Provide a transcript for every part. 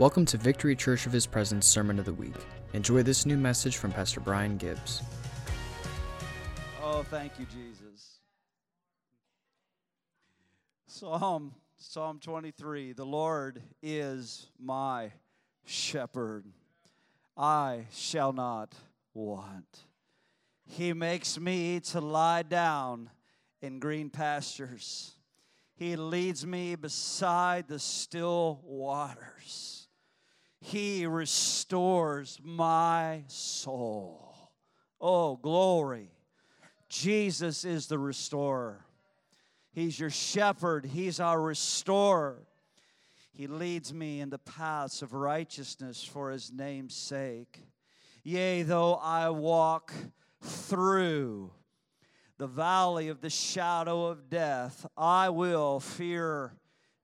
Welcome to Victory Church of His Presence Sermon of the Week. Enjoy this new message from Pastor Brian Gibbs. Oh, thank you, Jesus. Psalm Psalm 23 The Lord is my shepherd. I shall not want. He makes me to lie down in green pastures. He leads me beside the still waters. He restores my soul. Oh, glory. Jesus is the restorer. He's your shepherd, He's our restorer. He leads me in the paths of righteousness for His name's sake. Yea, though I walk through the valley of the shadow of death, I will fear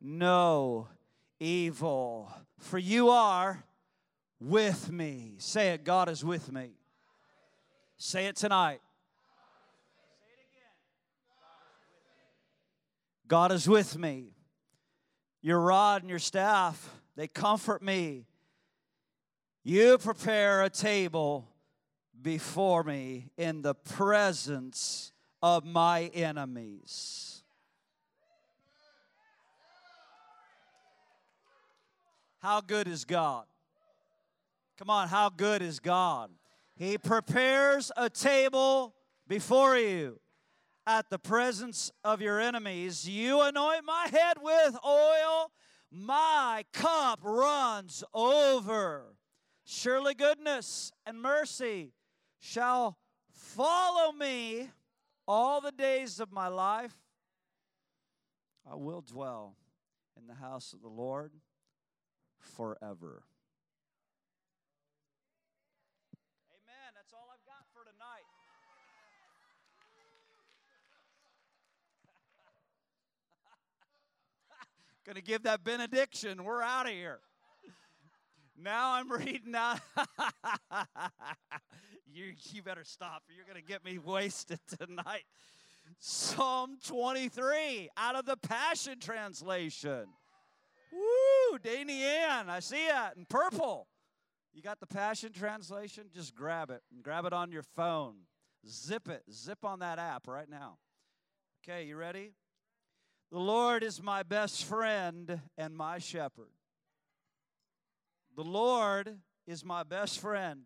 no evil, for you are with me. Say it, God is with me. Say it tonight. God is with me. Your rod and your staff, they comfort me. You prepare a table before me in the presence of my enemies. How good is God? Come on, how good is God? He prepares a table before you at the presence of your enemies. You anoint my head with oil, my cup runs over. Surely goodness and mercy shall follow me all the days of my life. I will dwell in the house of the Lord forever. Amen. That's all I've got for tonight. Gonna give that benediction. We're out of here. Now I'm reading out. you, you better stop you're going to get me wasted tonight. Psalm 23 out of the Passion Translation. Woo, Danny Ann, I see it in purple. You got the Passion Translation? Just grab it and grab it on your phone. Zip it, zip on that app right now. Okay, you ready? The Lord is my best friend and my shepherd. The Lord is my best friend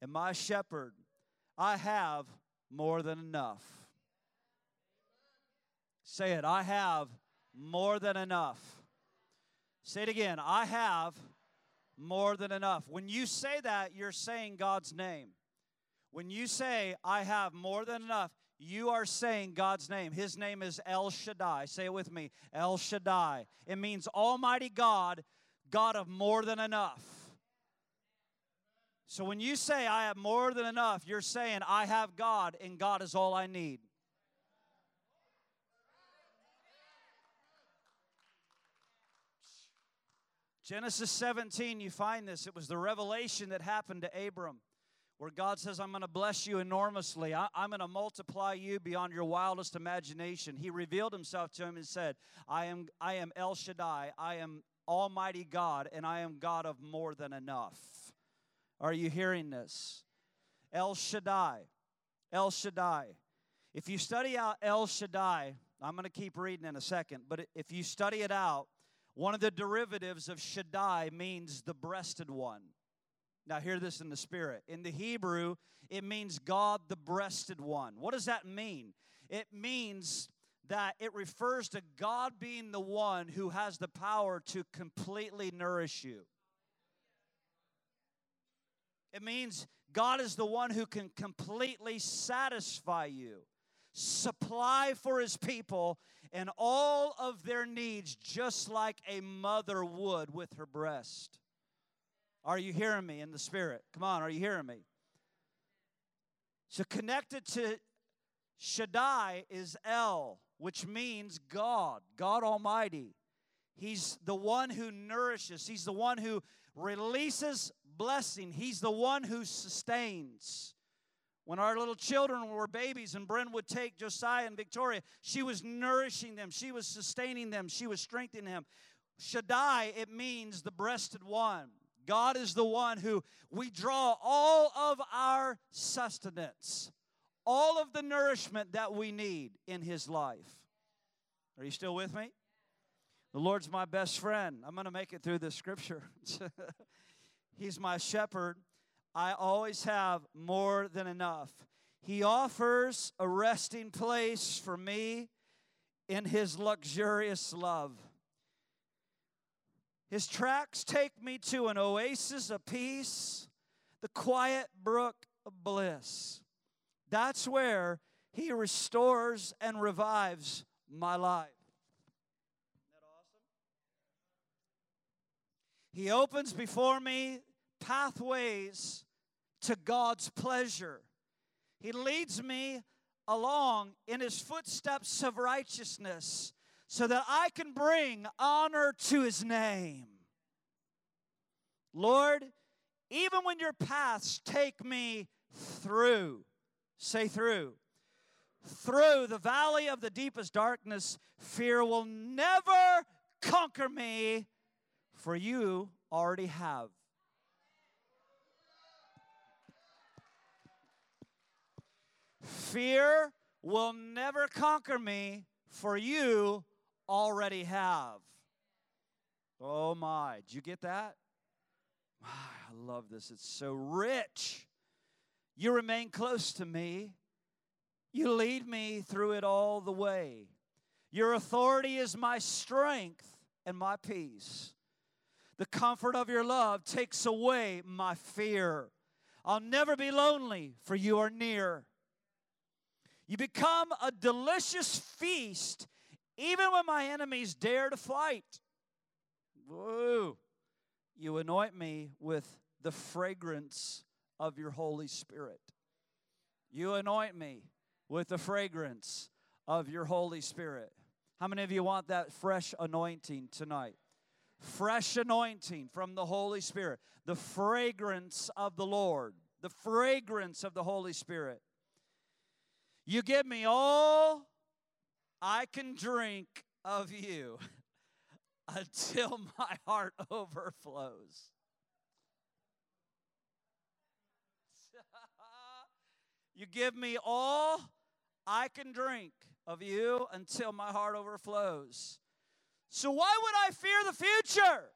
and my shepherd. I have more than enough. Say it, I have more than enough. Say it again. I have more than enough. When you say that, you're saying God's name. When you say, I have more than enough, you are saying God's name. His name is El Shaddai. Say it with me El Shaddai. It means Almighty God, God of more than enough. So when you say, I have more than enough, you're saying, I have God, and God is all I need. Genesis 17, you find this. It was the revelation that happened to Abram, where God says, I'm going to bless you enormously. I, am going to multiply you beyond your wildest imagination. He revealed himself to him and said, I am, I am El Shaddai. I am Almighty God, and I am God of more than enough. Are you hearing this? El Shaddai. El Shaddai. If you study out El Shaddai, I'm going to keep reading in a second, but if you study it out, one of the derivatives of Shaddai means the breasted one. Now, hear this in the spirit. In the Hebrew, it means God the breasted one. What does that mean? It means that it refers to God being the one who has the power to completely nourish you. It means God is the one who can completely satisfy you, supply for his people, and all of their needs just like a mother would with her breast. Are you hearing me in the spirit? Come on, are you hearing me? So, connected to Shaddai is El, which means God, God Almighty. He's the one who nourishes, He's the one who releases blessing, He's the one who sustains. When our little children were babies and Bren would take Josiah and Victoria, she was nourishing them, she was sustaining them, she was strengthening them. Shaddai, it means the breasted one. God is the one who we draw all of our sustenance, all of the nourishment that we need in His life. Are you still with me? The Lord's my best friend. I'm going to make it through this scripture. He's my shepherd. I always have more than enough. He offers a resting place for me in His luxurious love. His tracks take me to an oasis of peace, the quiet brook of bliss. That's where He restores and revives my life. He opens before me pathways to God's pleasure. He leads me along in His footsteps of righteousness so that I can bring honor to his name. Lord, even when your paths take me through, say through, through the valley of the deepest darkness, fear will never conquer me, for you already have. Fear will never conquer me, for you already have. Oh my, did you get that? I love this. It's so rich. You remain close to me. You lead me through it all the way. Your authority is my strength and my peace. The comfort of your love takes away my fear. I'll never be lonely, for you are near. You become a delicious feast even when my enemies dare to fight. You anoint me with the fragrance of your Holy Spirit. You anoint me with the fragrance of your Holy Spirit. How many of you want that fresh anointing tonight? Fresh anointing from the Holy Spirit, the fragrance of the Lord, the fragrance of the Holy Spirit. You give me all I can drink of you until my heart overflows. you give me all I can drink of you until my heart overflows. So, why would I fear the future?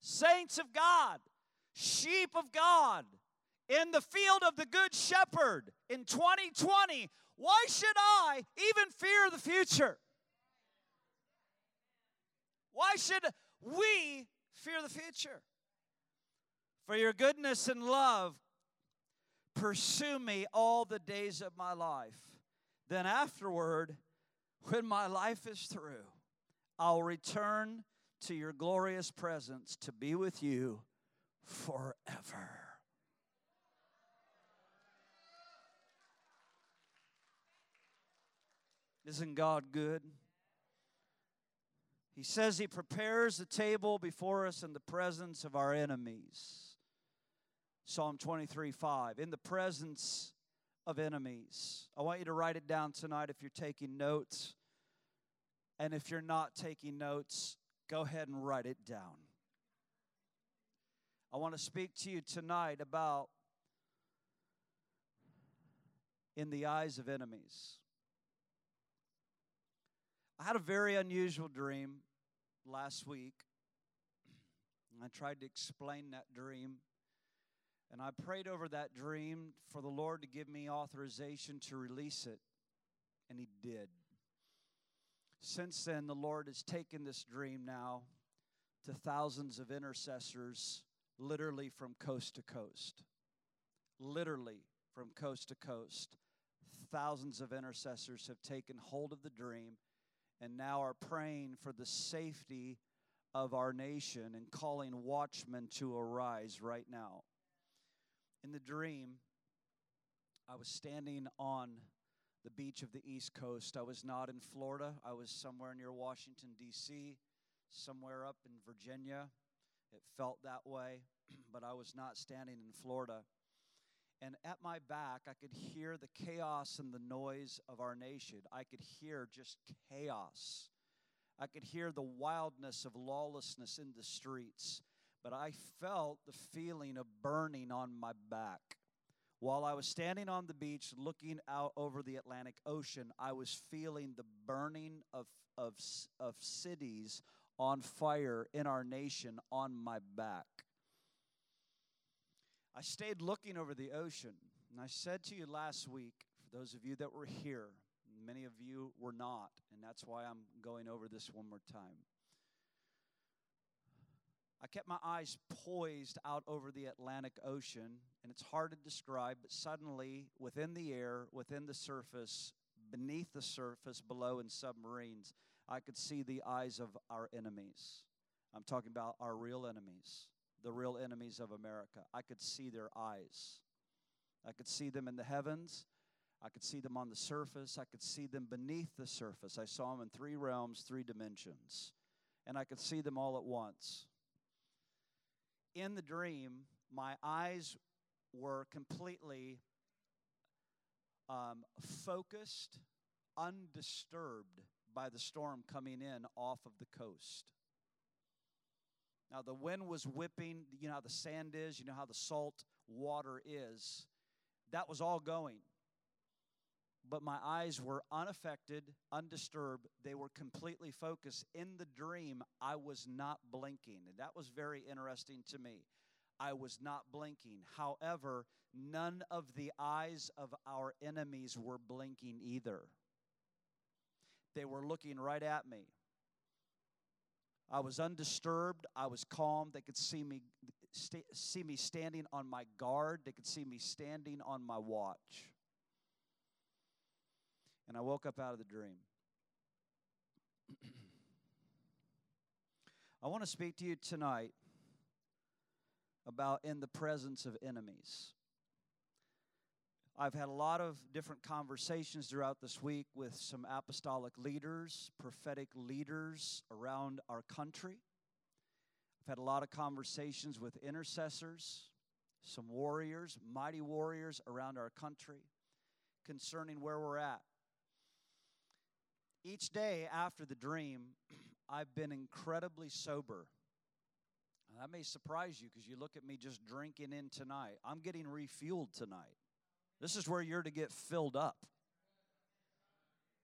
Saints of God, sheep of God, in the field of the Good Shepherd in 2020, why should I even fear the future? Why should we fear the future? For your goodness and love pursue me all the days of my life. Then afterward, when my life is through, I'll return to your glorious presence to be with you forever. Isn't God good? He says he prepares the table before us in the presence of our enemies. Psalm 23 5. In the presence of enemies. I want you to write it down tonight if you're taking notes. And if you're not taking notes, go ahead and write it down. I want to speak to you tonight about in the eyes of enemies. I had a very unusual dream last week. I tried to explain that dream. And I prayed over that dream for the Lord to give me authorization to release it. And He did. Since then, the Lord has taken this dream now to thousands of intercessors, literally from coast to coast. Literally from coast to coast. Thousands of intercessors have taken hold of the dream and now are praying for the safety of our nation and calling watchmen to arise right now. In the dream, I was standing on the beach of the East Coast. I was not in Florida, I was somewhere near Washington, D.C., somewhere up in Virginia. It felt that way, but I was not standing in Florida. And at my back, I could hear the chaos and the noise of our nation. I could hear just chaos I could hear the wildness of lawlessness in the streets. But I felt the feeling of burning on my back. While I was standing on the beach looking out over the Atlantic Ocean, I was feeling the burning of, of, of cities on fire in our nation on my back. I stayed looking over the ocean, and I said to you last week, for those of you that were here, many of you were not, and that's why I'm going over this one more time. I kept my eyes poised out over the Atlantic Ocean, and it's hard to describe, but suddenly, within the air, within the surface, beneath the surface, below in submarines, I could see the eyes of our enemies. I'm talking about our real enemies, the real enemies of America. I could see their eyes. I could see them in the heavens. I could see them on the surface. I could see them beneath the surface. I saw them in three realms, three dimensions. And I could see them all at once. In the dream, my eyes were completely um, focused, undisturbed by the storm coming in off of the coast. Now, the wind was whipping, you know how the sand is, you know how the salt water is. That was all going. But my eyes were unaffected, undisturbed. They were completely focused. In the dream, I was not blinking. And that was very interesting to me. I was not blinking. However, none of the eyes of our enemies were blinking either. They were looking right at me. I was undisturbed. I was calm. They could see me, st- see me standing on my guard. They could see me standing on my watch. And I woke up out of the dream. I want to speak to you tonight about in the presence of enemies. I've had a lot of different conversations throughout this week with some apostolic leaders, prophetic leaders around our country. I've had a lot of conversations with intercessors, some warriors, mighty warriors around our country concerning where we're at. Each day after the dream, I've been incredibly sober. that may surprise you because you look at me just drinking in tonight. I'm getting refueled tonight. This is where you're to get filled up.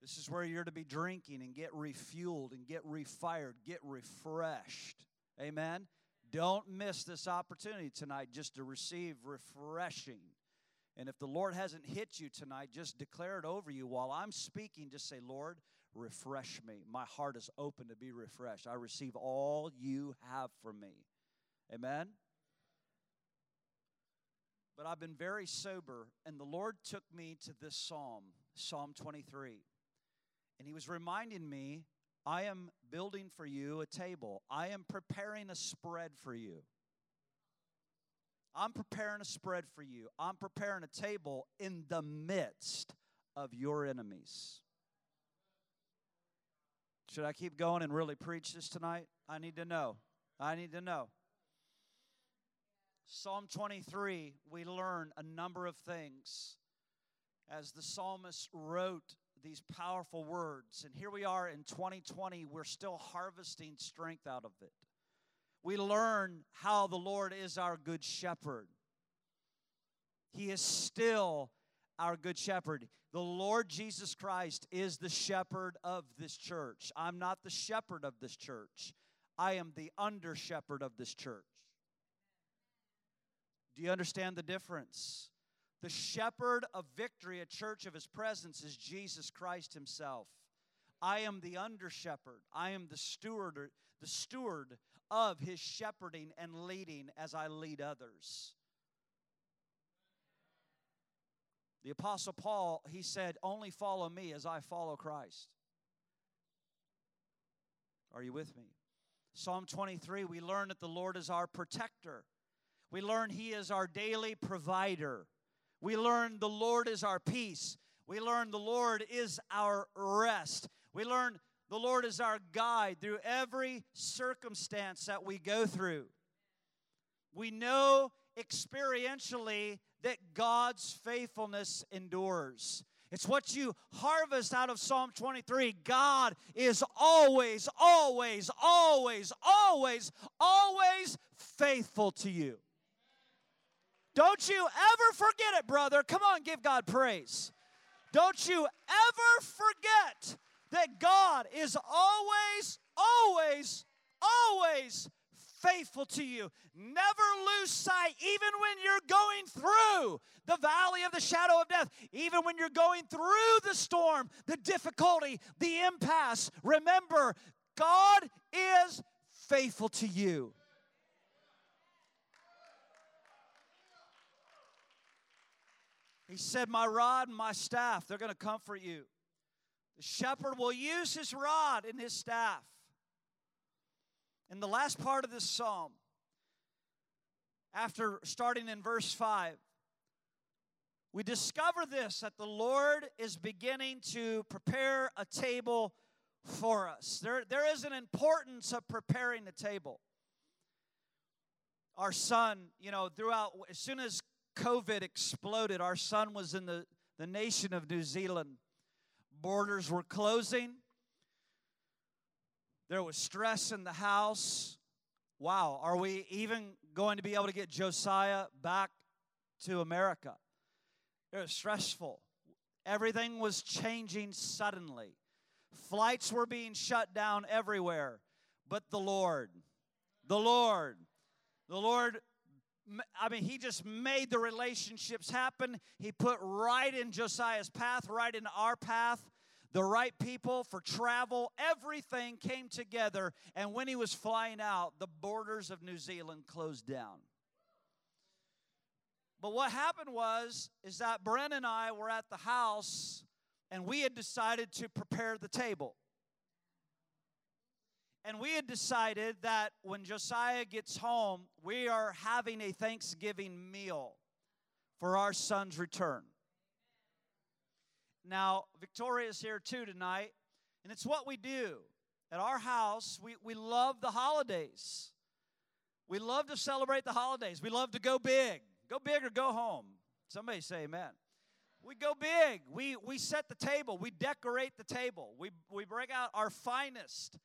This is where you're to be drinking and get refueled and get refired, get refreshed. Amen. Don't miss this opportunity tonight just to receive refreshing. And if the Lord hasn't hit you tonight, just declare it over you while I'm speaking. Just say, Lord, refresh me. My heart is open to be refreshed. I receive all you have for me. Amen. But I've been very sober, and the Lord took me to this psalm, Psalm 23. And He was reminding me, I am building for you a table, I am preparing a spread for you. I'm preparing a spread for you. I'm preparing a table in the midst of your enemies. Should I keep going and really preach this tonight? I need to know. I need to know. Psalm 23, we learn a number of things as the psalmist wrote these powerful words. And here we are in 2020, we're still harvesting strength out of it. We learn how the Lord is our good shepherd. He is still our good shepherd. The Lord Jesus Christ is the shepherd of this church. I'm not the shepherd of this church, I am the under shepherd of this church. Do you understand the difference? The shepherd of victory, a church of his presence, is Jesus Christ himself. I am the under shepherd. I am the steward, the steward of his shepherding and leading as I lead others. The apostle Paul, he said, "Only follow me as I follow Christ." Are you with me? Psalm 23, we learn that the Lord is our protector. We learn He is our daily provider. We learn the Lord is our peace. We learn the Lord is our rest. We learn the Lord is our guide through every circumstance that we go through. We know experientially that God's faithfulness endures. It's what you harvest out of Psalm 23. God is always, always, always, always, always faithful to you. Don't you ever forget it, brother. Come on, give God praise. Don't you ever forget that God is always, always, always faithful to you. Never lose sight, even when you're going through the valley of the shadow of death, even when you're going through the storm, the difficulty, the impasse. Remember, God is faithful to you. He said, My rod and my staff, they're going to comfort you. The shepherd will use his rod and his staff. In the last part of this psalm, after starting in verse 5, we discover this that the Lord is beginning to prepare a table for us. There, there is an importance of preparing the table. Our son, you know, throughout, as soon as COVID exploded, our son was in the, the nation of New Zealand. Borders were closing. There was stress in the house. Wow, are we even going to be able to get Josiah back to America? It was stressful. Everything was changing suddenly. Flights were being shut down everywhere. But the Lord, the Lord, the Lord, I mean, He just made the relationships happen. He put right in Josiah's path, right in our path the right people for travel. Everything came together. And when he was flying out, the borders of New Zealand closed down. But what happened was, is that Bren and I were at the house and we had decided to prepare the table. And we had decided that when Josiah gets home, we are having a Thanksgiving meal for our son's return. Now, Victoria's here too tonight, and it's what we do. At our house, we, we love the holidays. We love to celebrate the holidays. We love to go big. Go big or go home. Somebody say amen. We go big. We, we set the table. We decorate the table. We, we bring out our finest.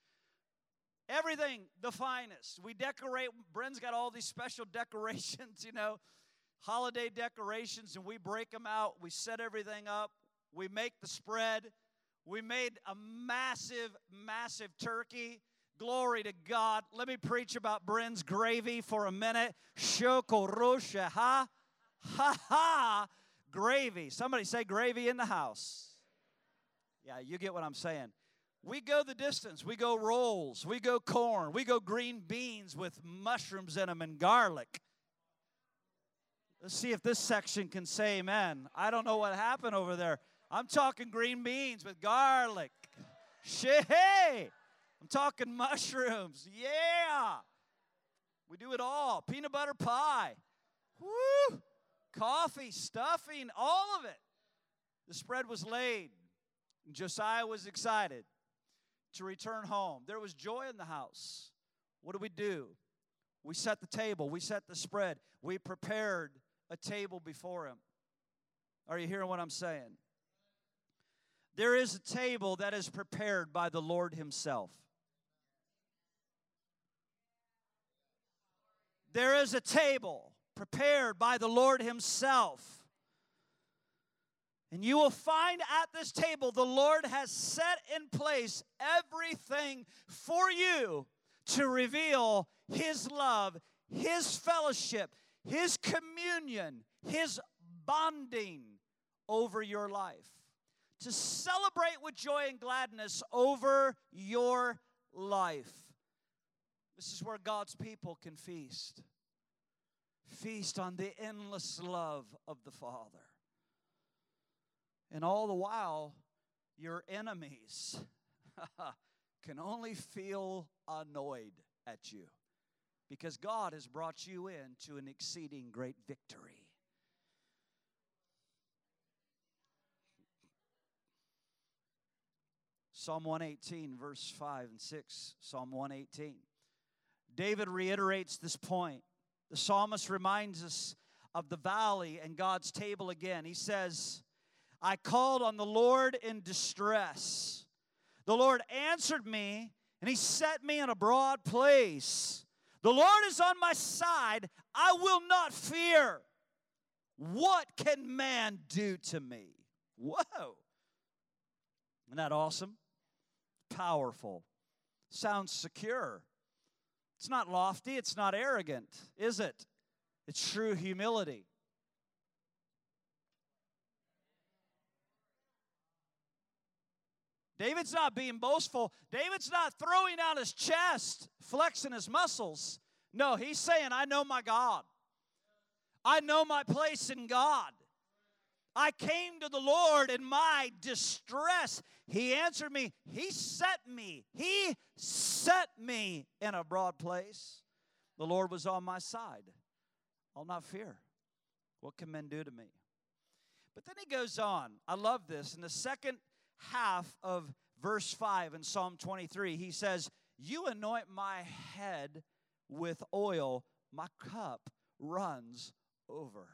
Everything the finest. We decorate. Bren's got all these special decorations, you know, holiday decorations, and we break them out. We set everything up. We make the spread. We made a massive, massive turkey. Glory to God. Let me preach about Bren's gravy for a minute. Shokorosha, ha, ha, ha, gravy. Somebody say gravy in the house. Yeah, you get what I'm saying. We go the distance. We go rolls. We go corn. We go green beans with mushrooms in them and garlic. Let's see if this section can say amen. I don't know what happened over there. I'm talking green beans with garlic. Hey, I'm talking mushrooms. Yeah. We do it all. Peanut butter pie. Woo! Coffee, stuffing, all of it. The spread was laid. Josiah was excited to return home. There was joy in the house. What do we do? We set the table, we set the spread, we prepared a table before him. Are you hearing what I'm saying? There is a table that is prepared by the Lord Himself. There is a table prepared by the Lord Himself. And you will find at this table the Lord has set in place everything for you to reveal His love, His fellowship, His communion, His bonding over your life to celebrate with joy and gladness over your life. This is where God's people can feast. Feast on the endless love of the Father. And all the while, your enemies can only feel annoyed at you because God has brought you into an exceeding great victory. Psalm 118, verse 5 and 6. Psalm 118. David reiterates this point. The psalmist reminds us of the valley and God's table again. He says, I called on the Lord in distress. The Lord answered me, and He set me in a broad place. The Lord is on my side. I will not fear. What can man do to me? Whoa. Isn't that awesome? Powerful. Sounds secure. It's not lofty, it's not arrogant, is it? It's true humility. David's not being boastful. David's not throwing out his chest, flexing his muscles. No, he's saying, I know my God. I know my place in God. I came to the Lord in my distress. He answered me. He set me. He set me in a broad place. The Lord was on my side. I'll not fear. What can men do to me? But then he goes on. I love this. In the second half of verse 5 in Psalm 23, he says, You anoint my head with oil, my cup runs over.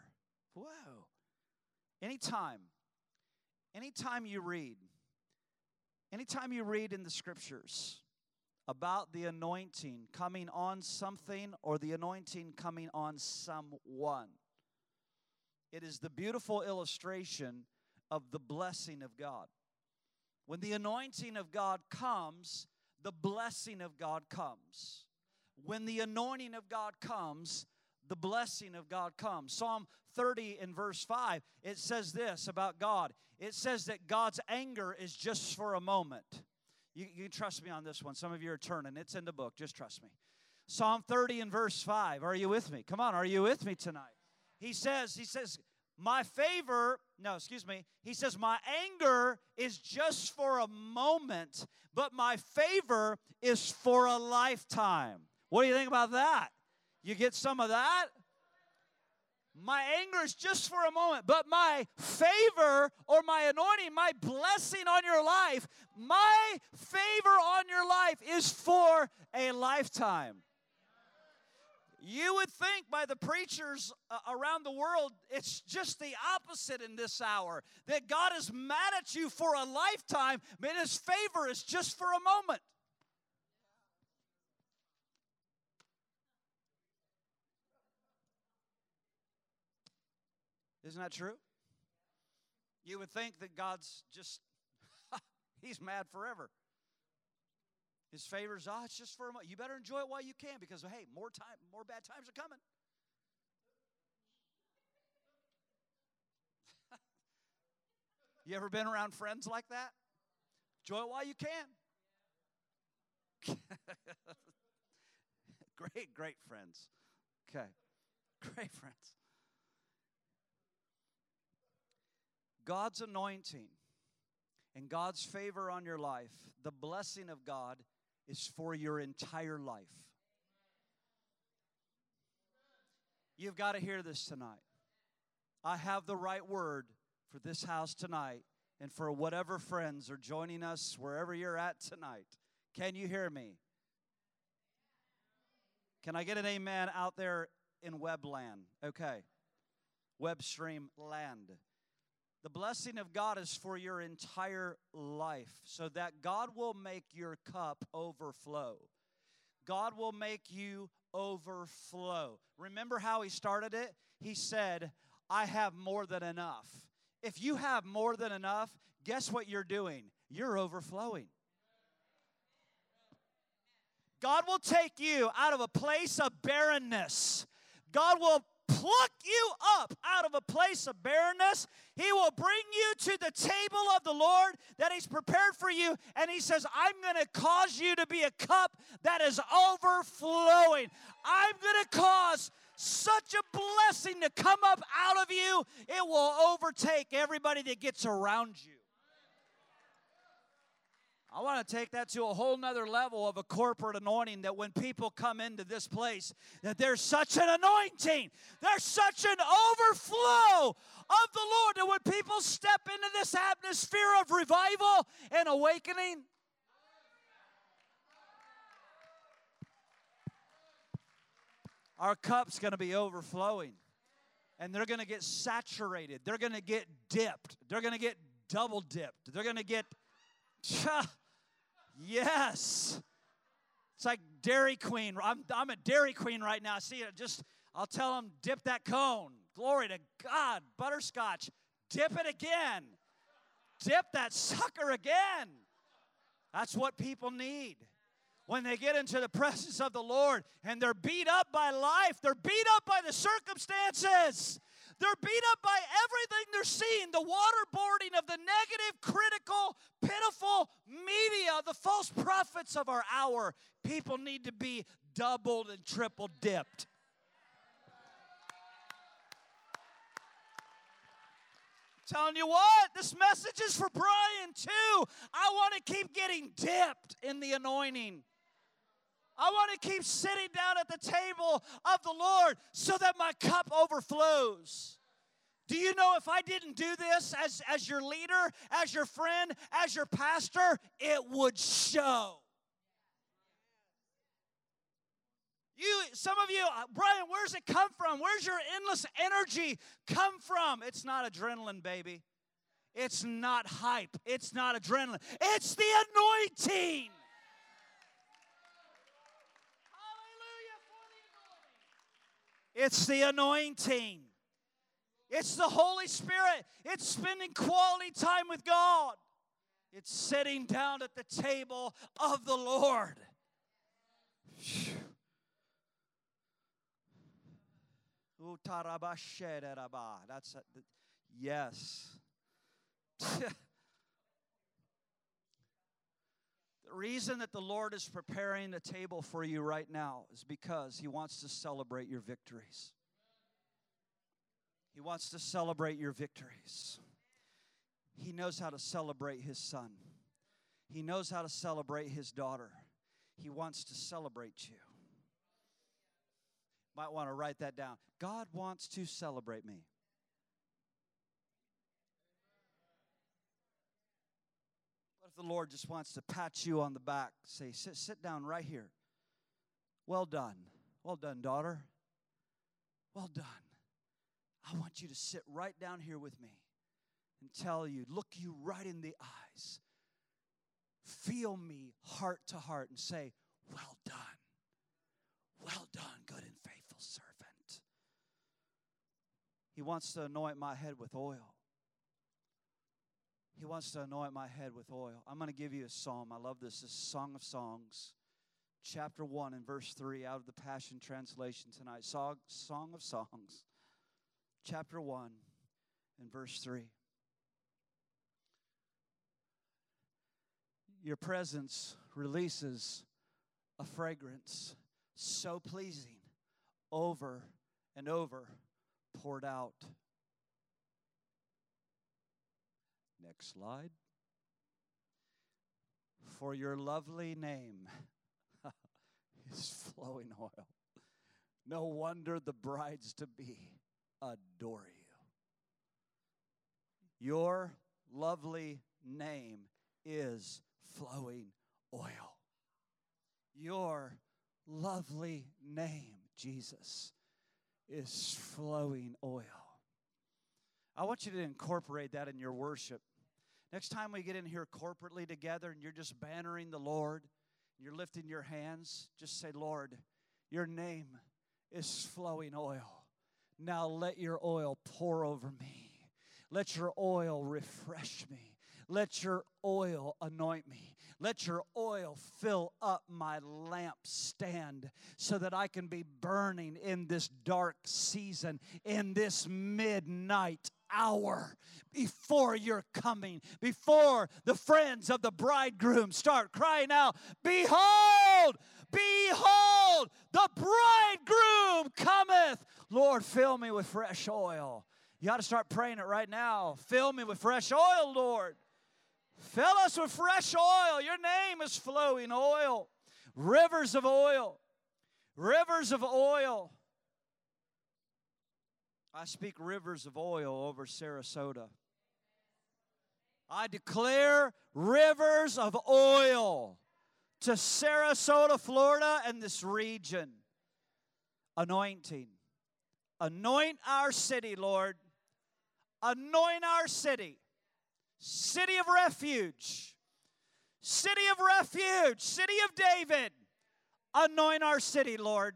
Whoa. Anytime, anytime you read, anytime you read in the scriptures about the anointing coming on something or the anointing coming on someone, it is the beautiful illustration of the blessing of God. When the anointing of God comes, the blessing of God comes. When the anointing of God comes, the blessing of God comes. Psalm 30 in verse 5, it says this about God. It says that God's anger is just for a moment. You, you trust me on this one. Some of you are turning. It's in the book. Just trust me. Psalm 30 in verse 5. Are you with me? Come on, are you with me tonight? He says, he says, my favor, no, excuse me. He says, My anger is just for a moment, but my favor is for a lifetime. What do you think about that? You get some of that? My anger is just for a moment, but my favor or my anointing, my blessing on your life, my favor on your life is for a lifetime. You would think by the preachers uh, around the world, it's just the opposite in this hour. That God is mad at you for a lifetime, but His favor is just for a moment. Isn't that true? You would think that God's just, He's mad forever. His favors, oh, it's just for a moment. You better enjoy it while you can because, hey, more time, more bad times are coming. you ever been around friends like that? Enjoy it while you can. great, great friends. Okay. Great friends. God's anointing and God's favor on your life, the blessing of God is for your entire life. You've got to hear this tonight. I have the right word for this house tonight and for whatever friends are joining us wherever you're at tonight. Can you hear me? Can I get an amen out there in webland? Okay. Web stream land. The blessing of God is for your entire life, so that God will make your cup overflow. God will make you overflow. Remember how He started it? He said, I have more than enough. If you have more than enough, guess what you're doing? You're overflowing. God will take you out of a place of barrenness. God will pluck you up out of a place of barrenness. He will bring you to the table of the Lord that He's prepared for you. And He says, I'm going to cause you to be a cup that is overflowing. I'm going to cause such a blessing to come up out of you, it will overtake everybody that gets around you. I want to take that to a whole nother level of a corporate anointing that when people come into this place, that there's such an anointing, there's such an overflow of the Lord that when people step into this atmosphere of revival and awakening, our cup's going to be overflowing. and they're going to get saturated. They're going to get dipped. They're going to get double dipped. They're going to get, yes. It's like Dairy Queen. I'm, I'm a Dairy Queen right now. See it. Just, I'll tell them, dip that cone. Glory to God. Butterscotch. Dip it again. Dip that sucker again. That's what people need when they get into the presence of the Lord and they're beat up by life, they're beat up by the circumstances. They're beat up by everything they're seeing the waterboarding of the negative, critical, pitiful media, the false prophets of our hour. People need to be doubled and triple dipped. telling you what, this message is for Brian too. I want to keep getting dipped in the anointing. I want to keep sitting down at the table of the Lord so that my cup overflows. Do you know if I didn't do this as, as your leader, as your friend, as your pastor, it would show. You, some of you, uh, Brian, where's it come from? Where's your endless energy come from? It's not adrenaline, baby. It's not hype. It's not adrenaline. It's the anointing. It's the anointing. It's the Holy Spirit. It's spending quality time with God. It's sitting down at the table of the Lord. That's a, yes. The reason that the Lord is preparing the table for you right now is because He wants to celebrate your victories. He wants to celebrate your victories. He knows how to celebrate His son, He knows how to celebrate His daughter. He wants to celebrate you. Might want to write that down. God wants to celebrate me. If the Lord just wants to pat you on the back, say, sit, sit down right here. Well done. Well done, daughter. Well done. I want you to sit right down here with me and tell you, look you right in the eyes. Feel me heart to heart and say, Well done. Well done, good and faithful servant. He wants to anoint my head with oil. He wants to anoint my head with oil. I'm going to give you a psalm. I love this. This Song of Songs, chapter 1 and verse 3 out of the Passion Translation tonight. Song, Song of Songs, chapter 1 and verse 3. Your presence releases a fragrance so pleasing over and over poured out Next slide. For your lovely name is flowing oil. No wonder the brides to be adore you. Your lovely name is flowing oil. Your lovely name, Jesus, is flowing oil. I want you to incorporate that in your worship. Next time we get in here corporately together and you're just bannering the Lord, and you're lifting your hands, just say, Lord, your name is flowing oil. Now let your oil pour over me. Let your oil refresh me. Let your oil anoint me. Let your oil fill up my lamp stand so that I can be burning in this dark season, in this midnight hour before your coming, before the friends of the bridegroom start crying out, Behold, behold, the bridegroom cometh. Lord, fill me with fresh oil. You ought to start praying it right now. Fill me with fresh oil, Lord. Fill us with fresh oil. Your name is flowing oil. Rivers of oil. Rivers of oil. I speak rivers of oil over Sarasota. I declare rivers of oil to Sarasota, Florida, and this region. Anointing, Anoint our city, Lord. Anoint our city. City of refuge. City of refuge. City of David. Anoint our city, Lord.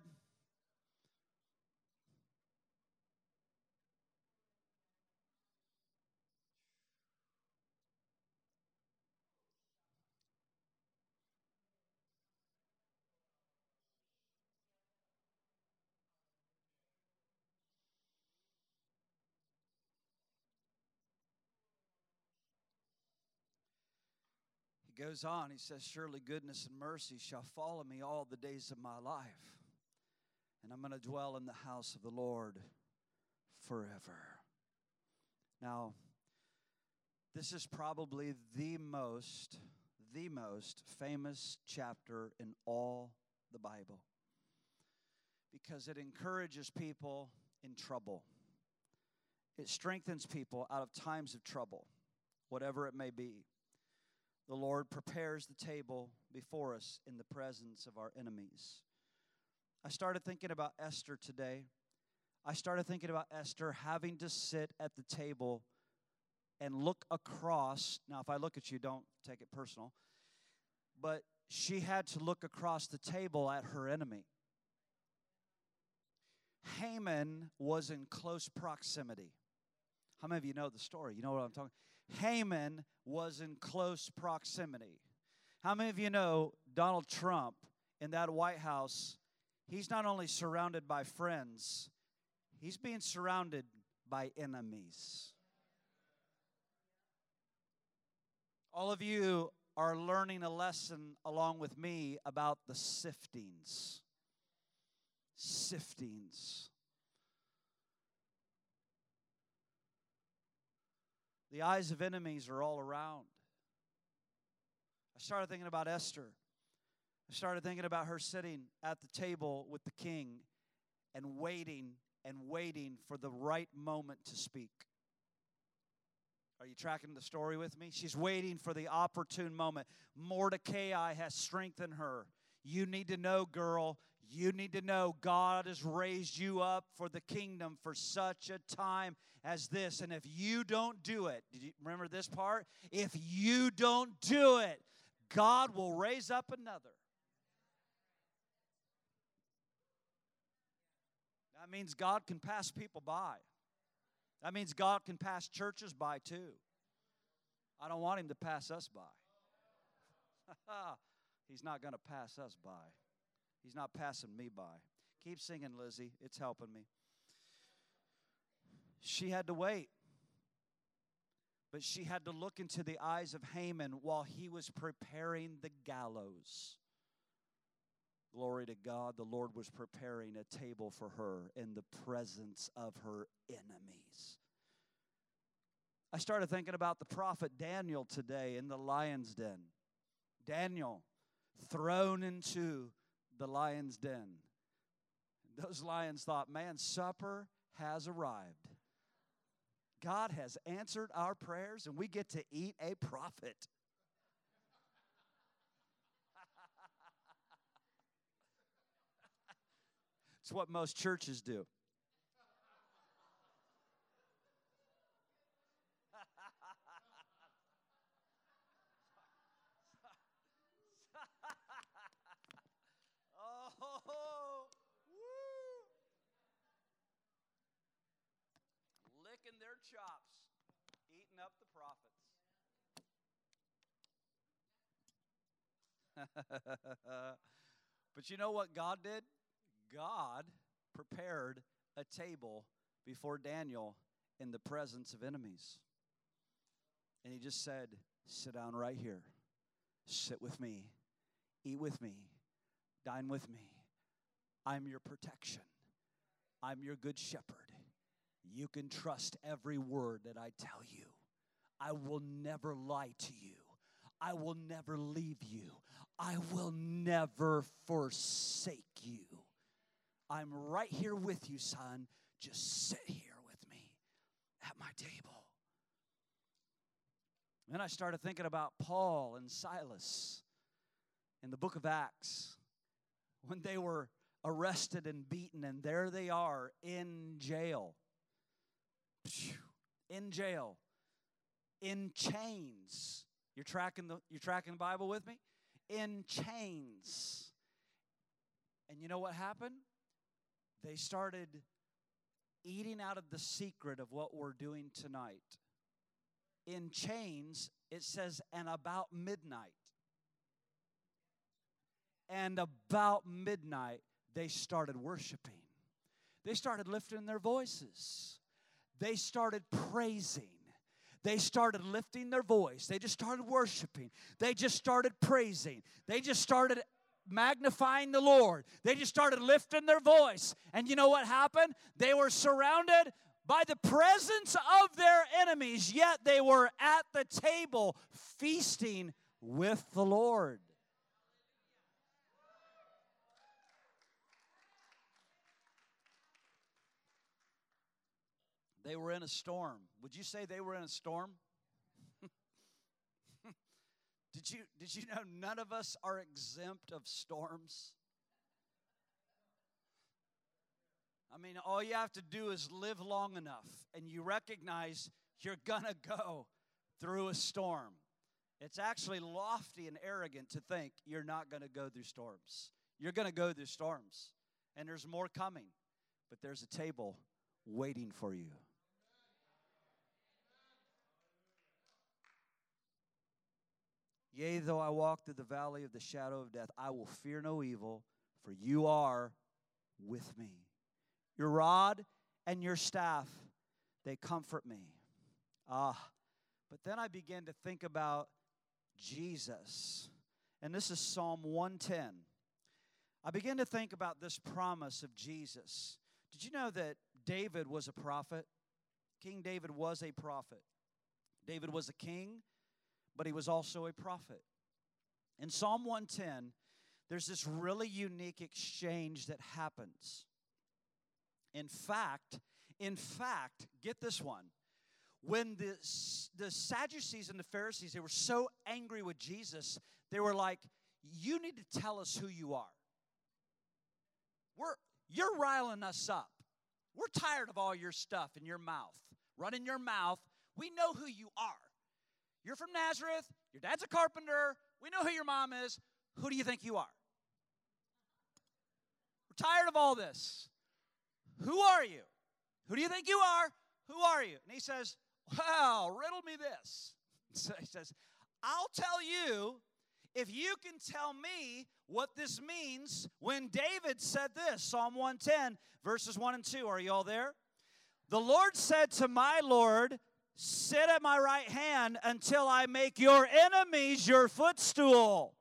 Goes on, he says, Surely goodness and mercy shall follow me all the days of my life, and I'm going to dwell in the house of the Lord forever. Now, this is probably the most, the most famous chapter in all the Bible because it encourages people in trouble. It strengthens people out of times of trouble, whatever it may be the Lord prepares the table before us in the presence of our enemies. I started thinking about Esther today. I started thinking about Esther having to sit at the table and look across. Now, if I look at you, don't take it personal. But she had to look across the table at her enemy. Haman was in close proximity. How many of you know the story? You know what I'm talking Haman was in close proximity. How many of you know Donald Trump in that White House? He's not only surrounded by friends, he's being surrounded by enemies. All of you are learning a lesson along with me about the siftings. Siftings. The eyes of enemies are all around. I started thinking about Esther. I started thinking about her sitting at the table with the king and waiting and waiting for the right moment to speak. Are you tracking the story with me? She's waiting for the opportune moment. Mordecai has strengthened her. You need to know, girl, you need to know God has raised you up for the kingdom for such a time as this. And if you don't do it, did you remember this part? If you don't do it, God will raise up another. That means God can pass people by. That means God can pass churches by too. I don't want him to pass us by. He's not going to pass us by. He's not passing me by. Keep singing, Lizzie. It's helping me. She had to wait. But she had to look into the eyes of Haman while he was preparing the gallows. Glory to God, the Lord was preparing a table for her in the presence of her enemies. I started thinking about the prophet Daniel today in the lion's den. Daniel thrown into the lion's den. Those lions thought, man, supper has arrived. God has answered our prayers, and we get to eat a prophet. it's what most churches do. chops, eating up the prophets. but you know what God did? God prepared a table before Daniel in the presence of enemies. And he just said, Sit down right here. Sit with me. Eat with me. Dine with me. I'm your protection. I'm your good shepherd. You can trust every word that I tell you. I will never lie to you. I will never leave you. I will never forsake you. I'm right here with you, son. Just sit here with me at my table. Then I started thinking about Paul and Silas in the book of Acts when they were arrested and beaten, and there they are in jail. In jail. In chains. You're tracking the you're tracking the Bible with me? In chains. And you know what happened? They started eating out of the secret of what we're doing tonight. In chains, it says, and about midnight. And about midnight, they started worshiping. They started lifting their voices. They started praising. They started lifting their voice. They just started worshiping. They just started praising. They just started magnifying the Lord. They just started lifting their voice. And you know what happened? They were surrounded by the presence of their enemies, yet they were at the table feasting with the Lord. They were in a storm. Would you say they were in a storm? did you did you know none of us are exempt of storms? I mean, all you have to do is live long enough and you recognize you're going to go through a storm. It's actually lofty and arrogant to think you're not going to go through storms. You're going to go through storms, and there's more coming, but there's a table waiting for you. Yea, though I walk through the valley of the shadow of death, I will fear no evil, for you are with me. Your rod and your staff, they comfort me. Ah, but then I began to think about Jesus. And this is Psalm 110. I began to think about this promise of Jesus. Did you know that David was a prophet? King David was a prophet. David was a king but he was also a prophet. In Psalm 110, there's this really unique exchange that happens. In fact, in fact, get this one. When the, the Sadducees and the Pharisees, they were so angry with Jesus, they were like, You need to tell us who you are. We're, you're riling us up. We're tired of all your stuff in your mouth, running your mouth. We know who you are. You're from Nazareth. Your dad's a carpenter. We know who your mom is. Who do you think you are? We're tired of all this. Who are you? Who do you think you are? Who are you? And he says, Well, riddle me this. So he says, I'll tell you if you can tell me what this means when David said this Psalm 110, verses 1 and 2. Are you all there? The Lord said to my Lord, Sit at my right hand until I make your enemies your footstool.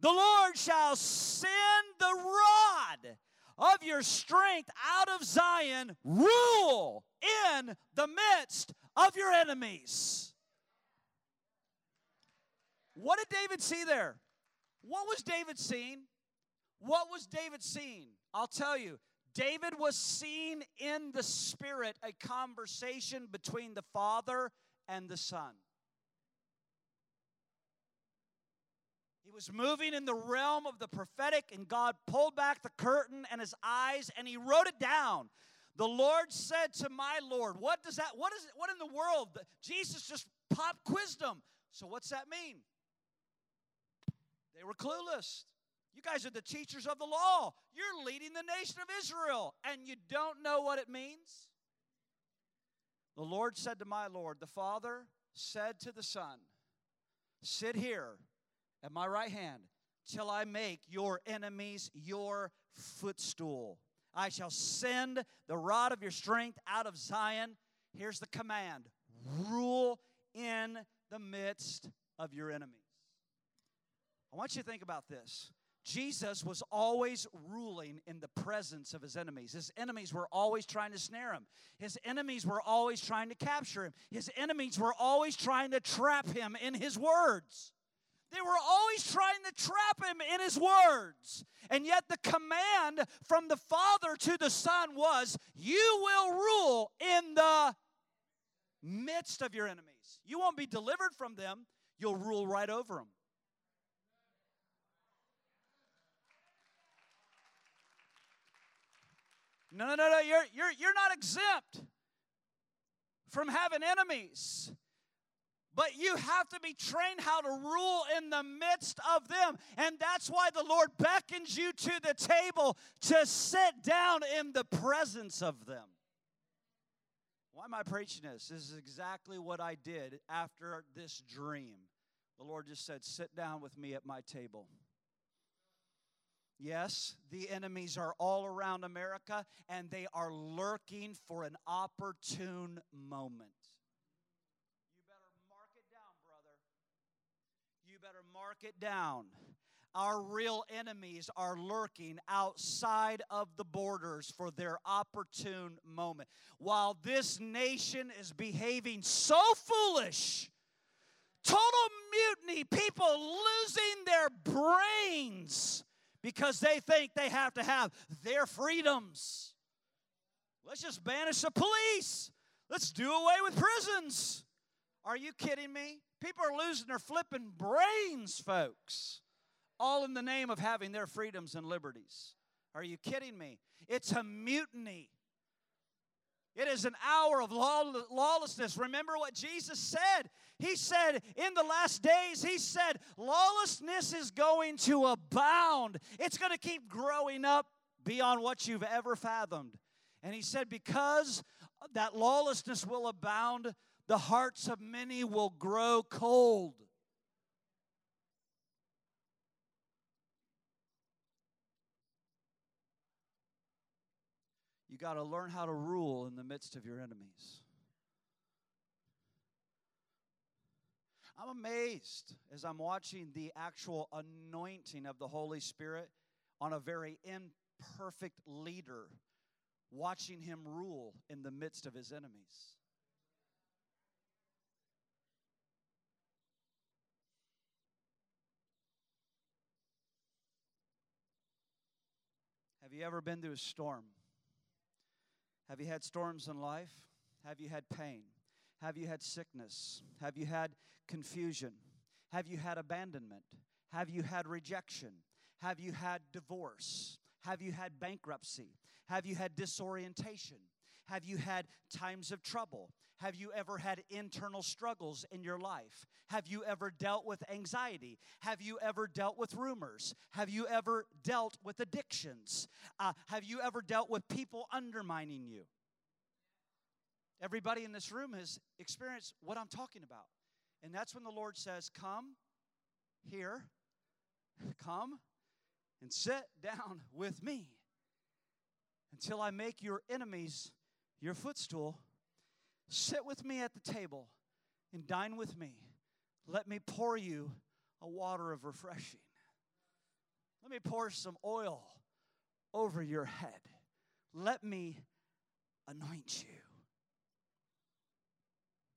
The Lord shall send the rod of your strength out of Zion, rule in the midst of your enemies. What did David see there? What was David seeing? What was David seeing? I'll tell you. David was seeing in the Spirit a conversation between the Father and the Son. He was moving in the realm of the prophetic, and God pulled back the curtain and his eyes, and he wrote it down. The Lord said to my Lord, What does that, what is it, what in the world? Jesus just pop quizzed. So what's that mean? They were clueless. You guys are the teachers of the law. You're leading the nation of Israel, and you don't know what it means? The Lord said to my Lord, the Father said to the Son, Sit here at my right hand till I make your enemies your footstool. I shall send the rod of your strength out of Zion. Here's the command rule in the midst of your enemies. I want you to think about this. Jesus was always ruling in the presence of his enemies. His enemies were always trying to snare him. His enemies were always trying to capture him. His enemies were always trying to trap him in his words. They were always trying to trap him in his words. And yet, the command from the Father to the Son was, You will rule in the midst of your enemies. You won't be delivered from them, you'll rule right over them. No, no, no, no. You're, you're, you're not exempt from having enemies. But you have to be trained how to rule in the midst of them. And that's why the Lord beckons you to the table to sit down in the presence of them. Why am I preaching this? This is exactly what I did after this dream. The Lord just said, Sit down with me at my table. Yes, the enemies are all around America and they are lurking for an opportune moment. You better mark it down, brother. You better mark it down. Our real enemies are lurking outside of the borders for their opportune moment. While this nation is behaving so foolish, total mutiny, people losing their brains because they think they have to have their freedoms. Let's just banish the police. Let's do away with prisons. Are you kidding me? People are losing their flipping brains, folks, all in the name of having their freedoms and liberties. Are you kidding me? It's a mutiny. It is an hour of lawlessness. Remember what Jesus said. He said, in the last days, He said, lawlessness is going to abound. It's going to keep growing up beyond what you've ever fathomed. And He said, because that lawlessness will abound, the hearts of many will grow cold. You got to learn how to rule in the midst of your enemies. I'm amazed as I'm watching the actual anointing of the Holy Spirit on a very imperfect leader, watching him rule in the midst of his enemies. Have you ever been through a storm? Have you had storms in life? Have you had pain? Have you had sickness? Have you had confusion? Have you had abandonment? Have you had rejection? Have you had divorce? Have you had bankruptcy? Have you had disorientation? Have you had times of trouble? Have you ever had internal struggles in your life? Have you ever dealt with anxiety? Have you ever dealt with rumors? Have you ever dealt with addictions? Uh, have you ever dealt with people undermining you? Everybody in this room has experienced what I'm talking about. And that's when the Lord says, Come here, come and sit down with me until I make your enemies your footstool. Sit with me at the table and dine with me. Let me pour you a water of refreshing. Let me pour some oil over your head. Let me anoint you.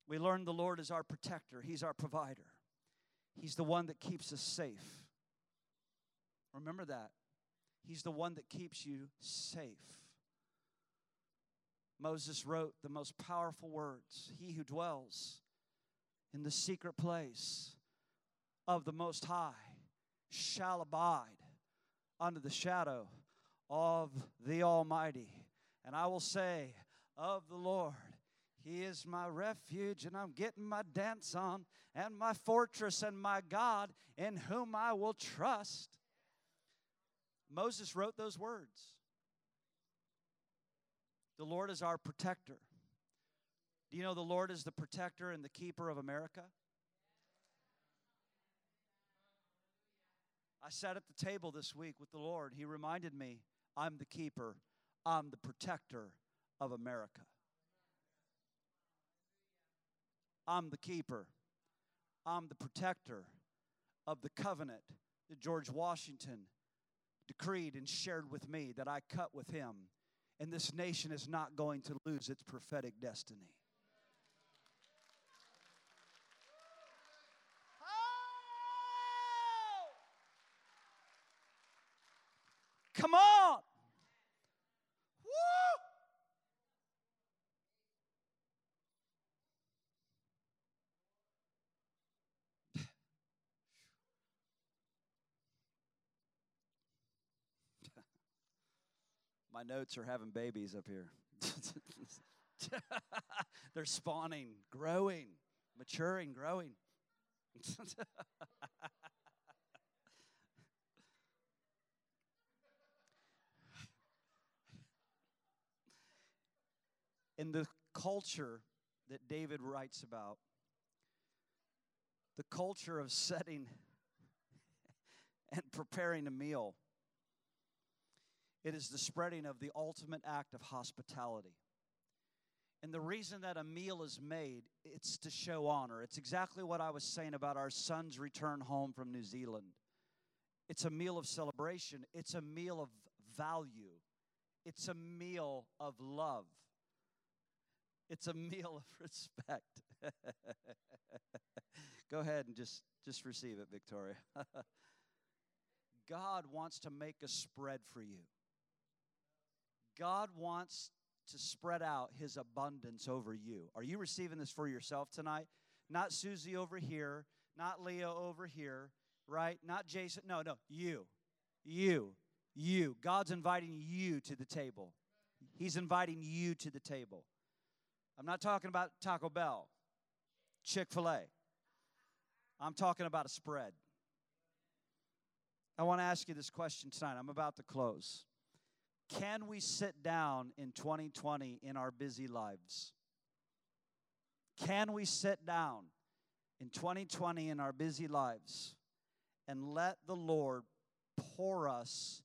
We learn the Lord is our protector, He's our provider, He's the one that keeps us safe. Remember that. He's the one that keeps you safe. Moses wrote the most powerful words He who dwells in the secret place of the Most High shall abide under the shadow of the Almighty. And I will say of the Lord, He is my refuge, and I'm getting my dance on, and my fortress and my God in whom I will trust. Moses wrote those words. The Lord is our protector. Do you know the Lord is the protector and the keeper of America? I sat at the table this week with the Lord. He reminded me, I'm the keeper, I'm the protector of America. I'm the keeper, I'm the protector of the covenant that George Washington decreed and shared with me that I cut with him and this nation is not going to lose its prophetic destiny. Oh! Come on. Woo! My notes are having babies up here. They're spawning, growing, maturing, growing. In the culture that David writes about, the culture of setting and preparing a meal, it is the spreading of the ultimate act of hospitality. And the reason that a meal is made, it's to show honor. It's exactly what I was saying about our son's return home from New Zealand. It's a meal of celebration, it's a meal of value, it's a meal of love, it's a meal of respect. Go ahead and just, just receive it, Victoria. God wants to make a spread for you. God wants to spread out his abundance over you. Are you receiving this for yourself tonight? Not Susie over here, not Leo over here, right? Not Jason. No, no, you. You. You. God's inviting you to the table. He's inviting you to the table. I'm not talking about Taco Bell, Chick fil A. I'm talking about a spread. I want to ask you this question tonight. I'm about to close. Can we sit down in 2020 in our busy lives? Can we sit down in 2020 in our busy lives and let the Lord pour us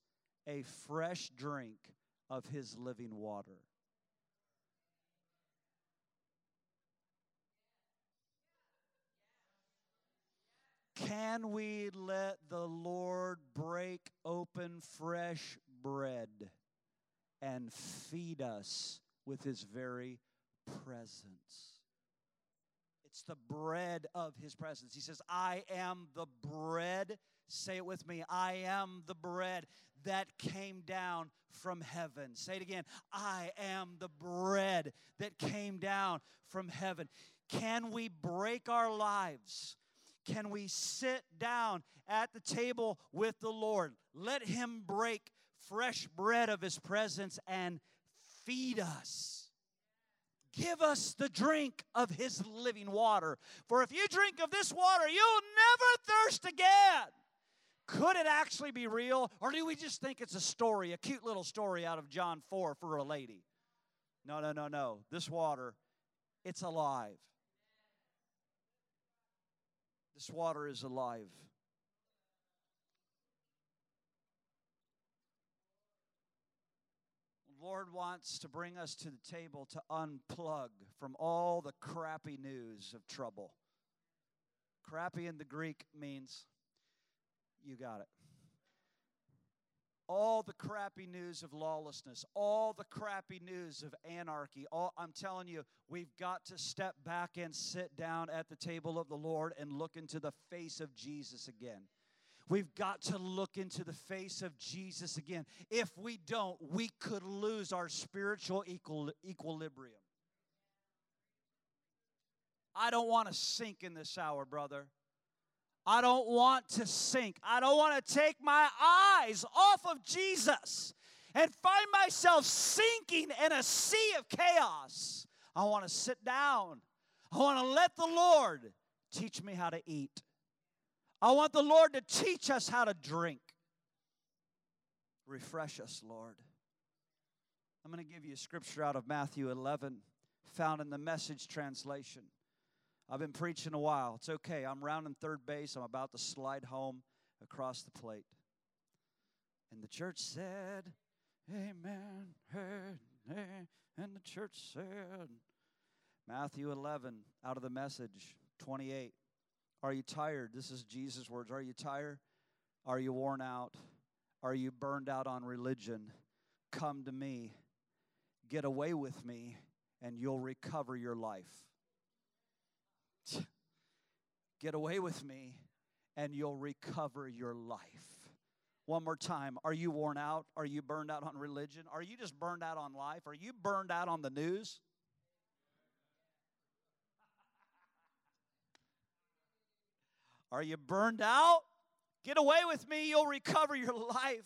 a fresh drink of His living water? Can we let the Lord break open fresh bread and feed us with His very presence? It's the bread of His presence. He says, I am the bread. Say it with me. I am the bread that came down from heaven. Say it again. I am the bread that came down from heaven. Can we break our lives? can we sit down at the table with the Lord? Let Him break fresh bread of His presence and feed us. Give us the drink of His living water. For if you drink of this water, you'll never thirst again. Could it actually be real? Or do we just think it's a story, a cute little story out of John 4 for a lady? No, no, no, no. This water, it's alive. This water is alive. Lord wants to bring us to the table to unplug from all the crappy news of trouble. Crappy in the Greek means you got it all the crappy news of lawlessness, all the crappy news of anarchy. All, I'm telling you, we've got to step back and sit down at the table of the Lord and look into the face of Jesus again. We've got to look into the face of Jesus again. If we don't, we could lose our spiritual equilibrium. I don't want to sink in this hour, brother. I don't want to sink. I don't want to take my eyes off of Jesus and find myself sinking in a sea of chaos. I want to sit down. I want to let the Lord teach me how to eat. I want the Lord to teach us how to drink. Refresh us, Lord. I'm going to give you a scripture out of Matthew 11, found in the message translation. I've been preaching a while. It's okay. I'm rounding third base. I'm about to slide home across the plate. And the church said, Amen. And the church said, Matthew 11, out of the message, 28. Are you tired? This is Jesus' words. Are you tired? Are you worn out? Are you burned out on religion? Come to me. Get away with me, and you'll recover your life. Get away with me, and you'll recover your life. One more time. Are you worn out? Are you burned out on religion? Are you just burned out on life? Are you burned out on the news? Are you burned out? Get away with me, you'll recover your life.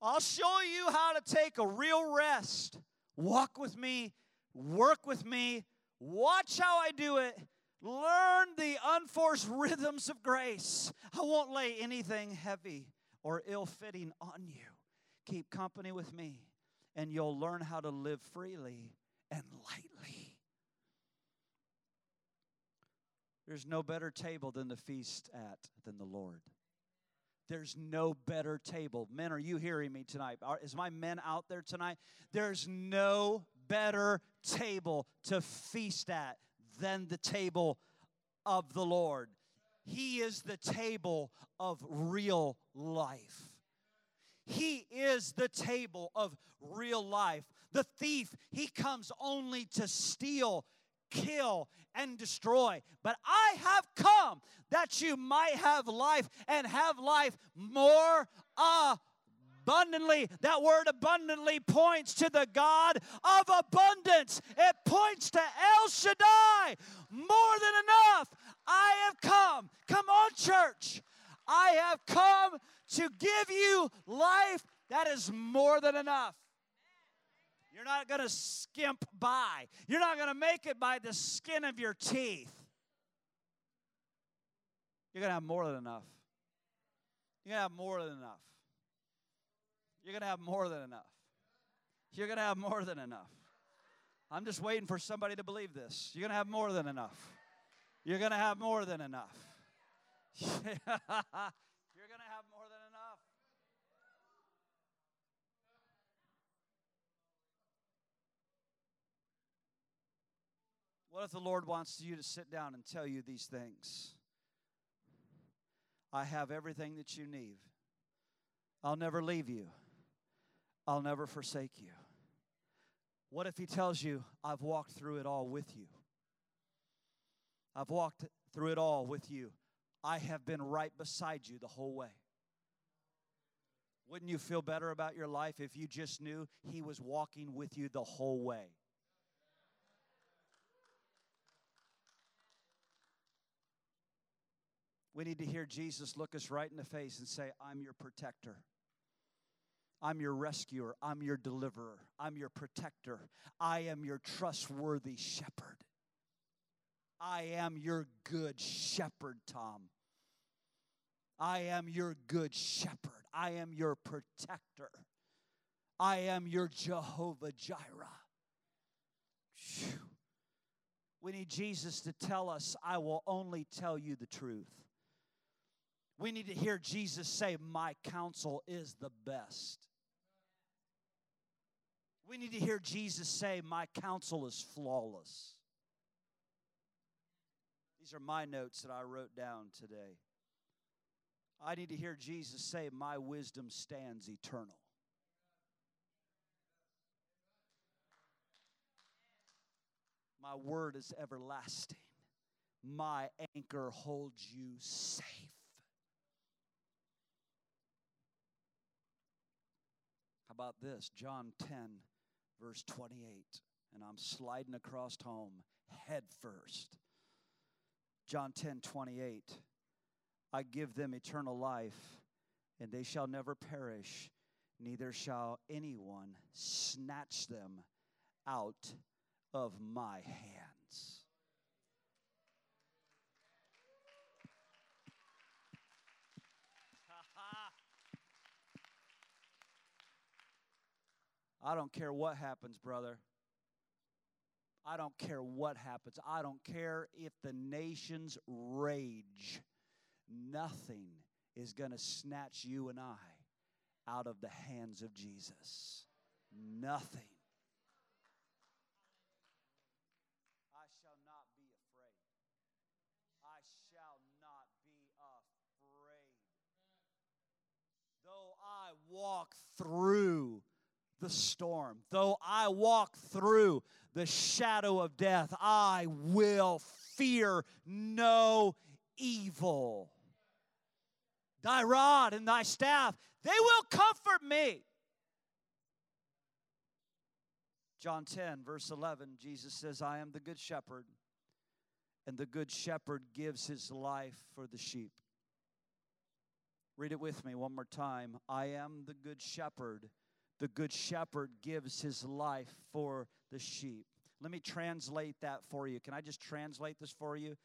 I'll show you how to take a real rest. Walk with me, work with me, watch how I do it. Learn the unforced rhythms of grace. I won't lay anything heavy or ill fitting on you. Keep company with me, and you'll learn how to live freely and lightly. There's no better table than the feast at than the Lord. There's no better table. Men, are you hearing me tonight? Is my men out there tonight? There's no better table to feast at than the table of the Lord. He is the table of real life. He is the table of real life. The thief, he comes only to steal, kill, and destroy. But I have come that you might have life and have life more abundantly. That word abundantly points to the God of abundance, it points to El Shaddai. More than enough. I have come. Come on, church. I have come to give you life that is more than enough. You're not going to skimp by. You're not going to make it by the skin of your teeth. You're going to have more than enough. You're going to have more than enough. You're going to have more than enough. You're going to have more than enough. I'm just waiting for somebody to believe this. You're going to have more than enough. You're going to have more than enough. You're going to have more than enough. What if the Lord wants you to sit down and tell you these things? I have everything that you need. I'll never leave you. I'll never forsake you. What if He tells you, I've walked through it all with you? I've walked through it all with you. I have been right beside you the whole way. Wouldn't you feel better about your life if you just knew He was walking with you the whole way? We need to hear Jesus look us right in the face and say, I'm your protector. I'm your rescuer. I'm your deliverer. I'm your protector. I am your trustworthy shepherd. I am your good shepherd, Tom. I am your good shepherd. I am your protector. I am your Jehovah Jireh. We need Jesus to tell us, I will only tell you the truth. We need to hear Jesus say, My counsel is the best. We need to hear Jesus say, My counsel is flawless. These are my notes that I wrote down today. I need to hear Jesus say, My wisdom stands eternal. My word is everlasting. My anchor holds you safe. About this? John 10, verse 28. And I'm sliding across home head first. John 10, 28. I give them eternal life, and they shall never perish, neither shall anyone snatch them out of my hand. I don't care what happens, brother. I don't care what happens. I don't care if the nations rage. Nothing is going to snatch you and I out of the hands of Jesus. Nothing. I shall not be afraid. I shall not be afraid. Though I walk through the storm. Though I walk through the shadow of death, I will fear no evil. Thy rod and thy staff, they will comfort me. John 10, verse 11, Jesus says, I am the good shepherd, and the good shepherd gives his life for the sheep. Read it with me one more time. I am the good shepherd. The good shepherd gives his life for the sheep. Let me translate that for you. Can I just translate this for you?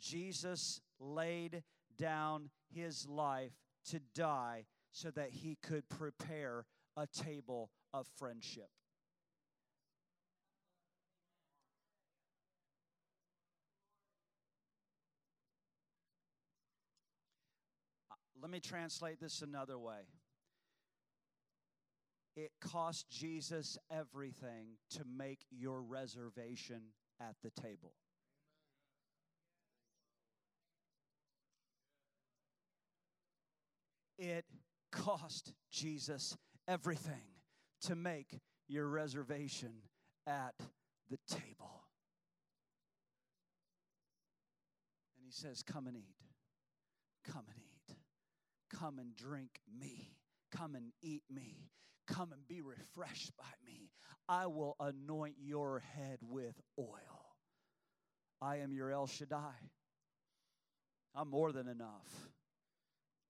Jesus laid down his life to die so that he could prepare a table of friendship. Uh, let me translate this another way. It cost Jesus everything to make your reservation at the table. It cost Jesus everything to make your reservation at the table. And he says, Come and eat. Come and eat. Come and drink me. Come and eat me. Come and be refreshed by me. I will anoint your head with oil. I am your El Shaddai. I'm more than enough.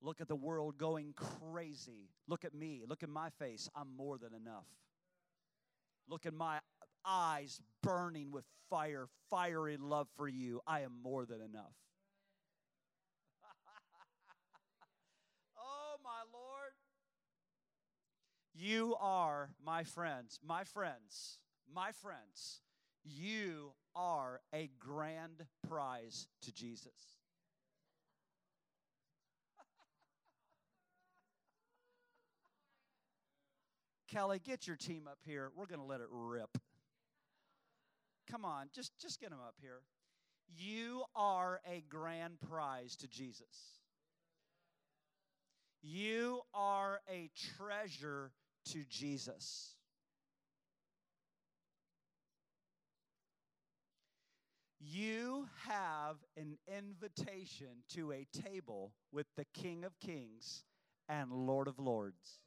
Look at the world going crazy. Look at me. Look at my face. I'm more than enough. Look at my eyes burning with fire, fiery love for you. I am more than enough. You are my friends, my friends, my friends. You are a grand prize to Jesus. Kelly, get your team up here. We're going to let it rip. Come on, just, just get them up here. You are a grand prize to Jesus. You are a treasure to Jesus. You have an invitation to a table with the King of Kings and Lord of Lords.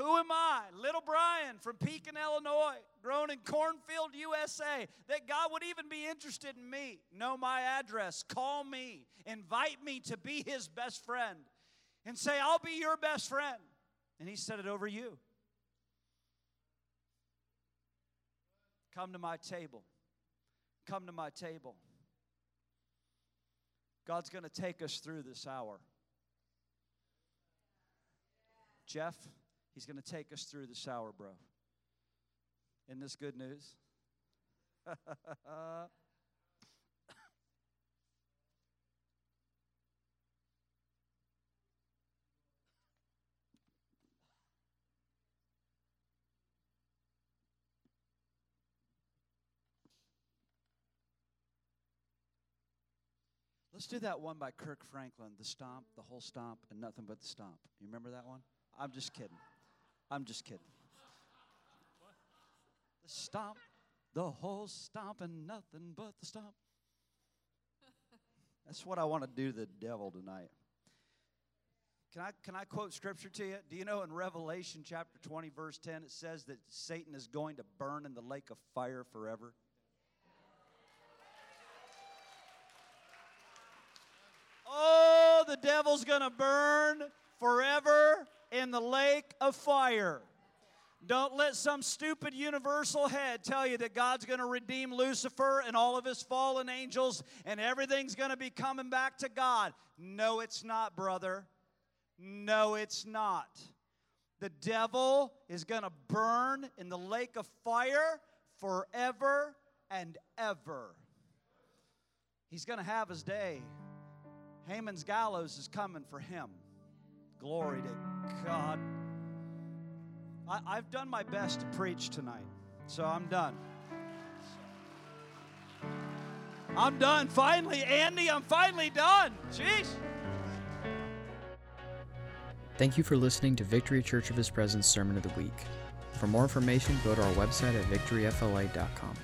Who am I, little Brian from Pekin, Illinois, grown in Cornfield, USA, that God would even be interested in me? Know my address, call me, invite me to be his best friend, and say, I'll be your best friend. And he said it over you. Come to my table. Come to my table. God's going to take us through this hour. Jeff? He's going to take us through the shower, bro. Isn't this good news? Let's do that one by Kirk Franklin, the stomp, the whole stomp, and nothing but the stomp. You remember that one? I'm just kidding. I'm just kidding. The stomp, the whole stomp, and nothing but the stomp. That's what I want to do the devil tonight. Can I, can I quote scripture to you? Do you know in Revelation chapter 20, verse 10, it says that Satan is going to burn in the lake of fire forever? Oh, the devil's going to burn forever in the lake of fire. Don't let some stupid universal head tell you that God's going to redeem Lucifer and all of his fallen angels and everything's going to be coming back to God. No, it's not, brother. No, it's not. The devil is going to burn in the lake of fire forever and ever. He's going to have his day. Haman's gallows is coming for him. Glory to God. I, have done my best to preach tonight, so I'm done. I'm done. Finally, Andy, I'm finally done. Jeez. Thank you for listening to Victory Church of His Presence Sermon of the Week. For more information, go to our website at victoryfla.com.